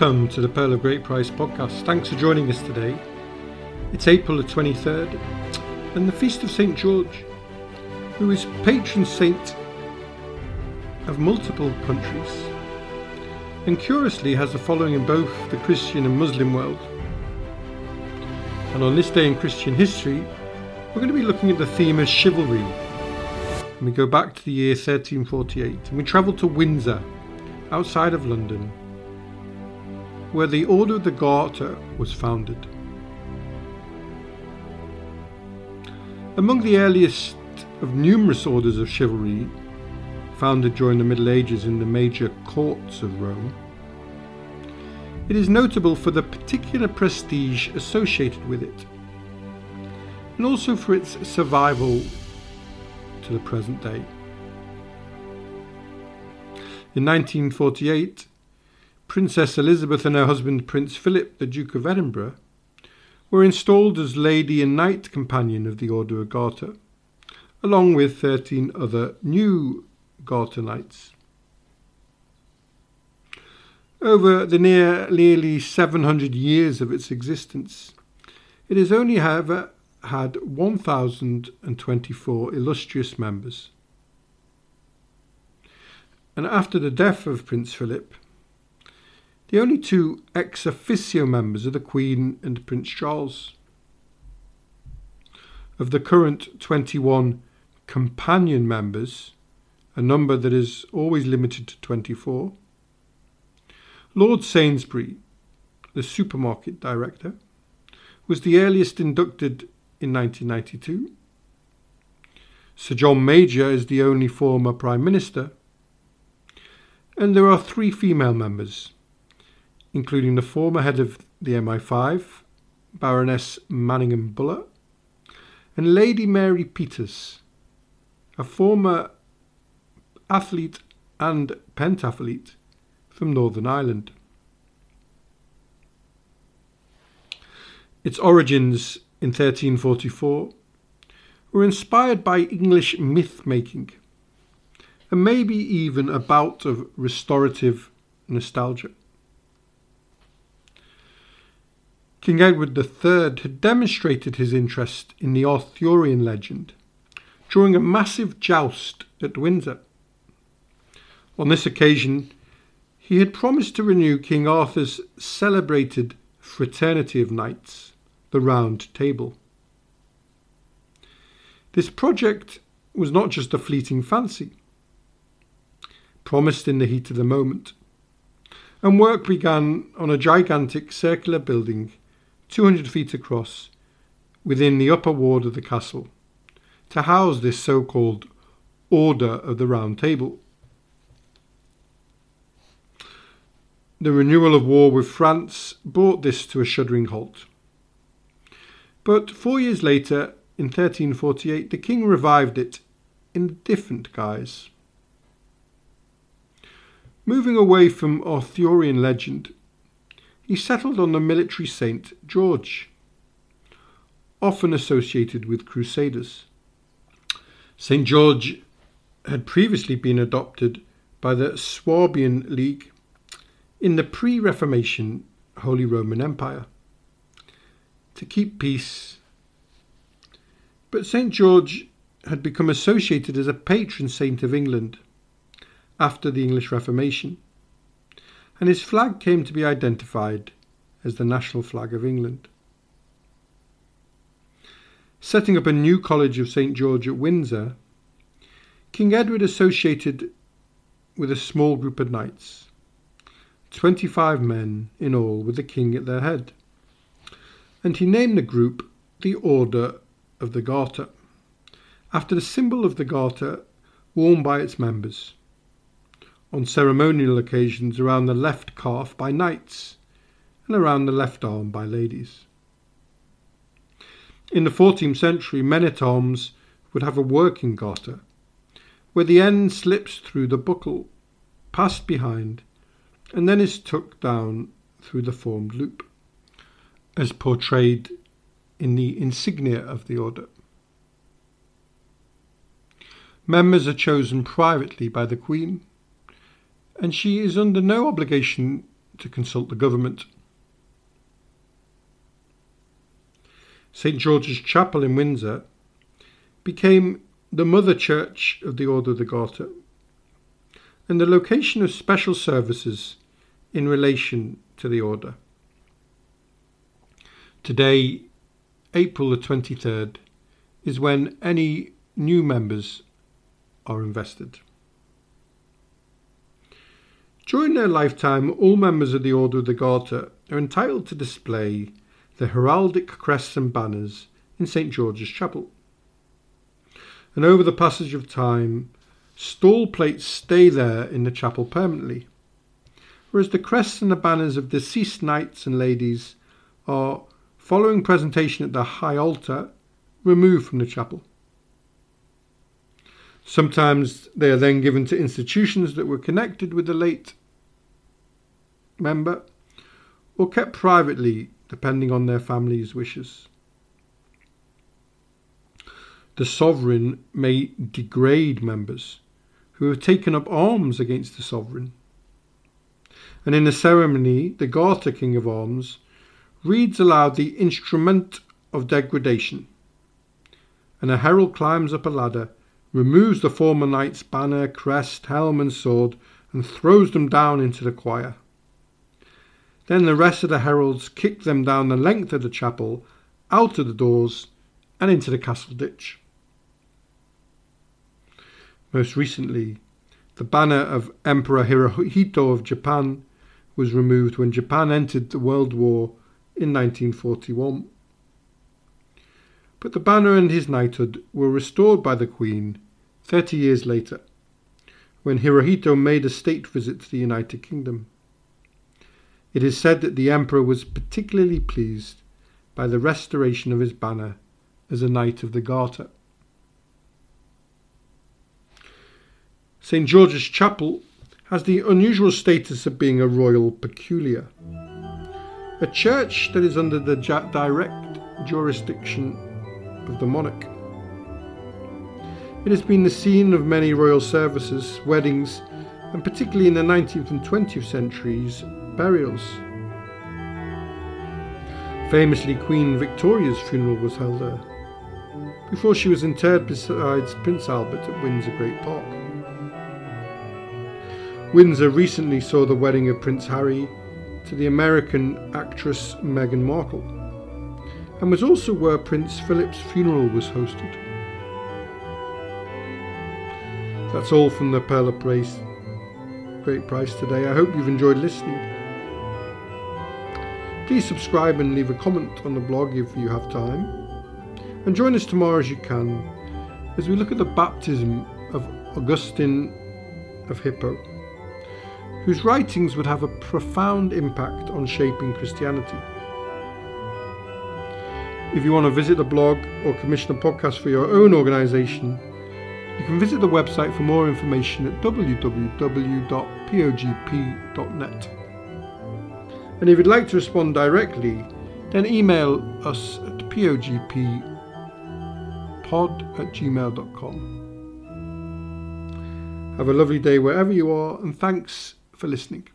Welcome to the Pearl of Great Price podcast. Thanks for joining us today. It's April the 23rd and the Feast of St. George, who is patron saint of multiple countries and curiously has a following in both the Christian and Muslim world. And on this day in Christian history, we're going to be looking at the theme of chivalry. And we go back to the year 1348 and we travel to Windsor, outside of London, where the Order of the Garter was founded. Among the earliest of numerous orders of chivalry founded during the Middle Ages in the major courts of Rome, it is notable for the particular prestige associated with it, and also for its survival to the present day. In 1948, Princess Elizabeth and her husband Prince Philip, the Duke of Edinburgh, were installed as Lady and Knight Companion of the Order of Garter, along with 13 other new Garter Knights. Over the near, nearly 700 years of its existence, it has only, however, had 1,024 illustrious members. And after the death of Prince Philip, the only two ex officio members are the Queen and Prince Charles. Of the current 21 companion members, a number that is always limited to 24, Lord Sainsbury, the supermarket director, was the earliest inducted in 1992. Sir John Major is the only former Prime Minister. And there are three female members including the former head of the MI5, Baroness Manningham Buller, and Lady Mary Peters, a former athlete and pentathlete from Northern Ireland. Its origins in 1344 were inspired by English myth making and maybe even a bout of restorative nostalgia. King Edward III had demonstrated his interest in the Arthurian legend during a massive joust at Windsor. On this occasion, he had promised to renew King Arthur's celebrated fraternity of knights, the Round Table. This project was not just a fleeting fancy, promised in the heat of the moment, and work began on a gigantic circular building 200 feet across, within the upper ward of the castle, to house this so called Order of the Round Table. The renewal of war with France brought this to a shuddering halt. But four years later, in 1348, the king revived it in a different guise. Moving away from Arthurian legend he settled on the military saint George, often associated with crusaders. St. George had previously been adopted by the Swabian League in the pre Reformation Holy Roman Empire to keep peace. But St. George had become associated as a patron saint of England after the English Reformation and his flag came to be identified as the national flag of England. Setting up a new college of St George at Windsor, King Edward associated with a small group of knights, 25 men in all, with the king at their head, and he named the group the Order of the Garter, after the symbol of the Garter worn by its members on ceremonial occasions around the left calf by knights and around the left arm by ladies. In the 14th century, men at arms would have a working garter, where the end slips through the buckle, passed behind, and then is tucked down through the formed loop, as portrayed in the insignia of the order. Members are chosen privately by the Queen and she is under no obligation to consult the government. St George's Chapel in Windsor became the mother church of the Order of the Garter and the location of special services in relation to the order. Today, April the 23rd, is when any new members are invested. During their lifetime, all members of the Order of the Garter are entitled to display the heraldic crests and banners in St George's Chapel. And over the passage of time, stall plates stay there in the chapel permanently, whereas the crests and the banners of deceased knights and ladies are, following presentation at the high altar, removed from the chapel. Sometimes they are then given to institutions that were connected with the late member or kept privately depending on their family's wishes. The sovereign may degrade members who have taken up arms against the sovereign. And in the ceremony, the Garter King of Arms reads aloud the instrument of degradation, and a herald climbs up a ladder, removes the former knight's banner, crest, helm, and sword, and throws them down into the choir. Then the rest of the heralds kick them down the length of the chapel, out of the doors, and into the castle ditch. Most recently, the banner of Emperor Hirohito of Japan was removed when Japan entered the World War in 1941. But the banner and his knighthood were restored by the Queen 30 years later, when Hirohito made a state visit to the United Kingdom. It is said that the emperor was particularly pleased by the restoration of his banner as a Knight of the Garter. St George's Chapel has the unusual status of being a royal peculiar, a church that is under the direct jurisdiction of the monarch. It has been the scene of many royal services, weddings, and particularly in the 19th and 20th centuries, burials. Famously, Queen Victoria's funeral was held there, before she was interred beside Prince Albert at Windsor Great Park. Windsor recently saw the wedding of Prince Harry to the American actress Meghan Markle, and was also where Prince Philip's funeral was hosted. That's all from the Pearl of Praise. Great price today. I hope you've enjoyed listening. Please subscribe and leave a comment on the blog if you have time. And join us tomorrow as you can as we look at the baptism of Augustine of Hippo, whose writings would have a profound impact on shaping Christianity. If you want to visit the blog or commission a podcast for your own organisation, you can visit the website for more information at www.pogp.net. And if you'd like to respond directly, then email us at pogppod at gmail.com. Have a lovely day wherever you are, and thanks for listening.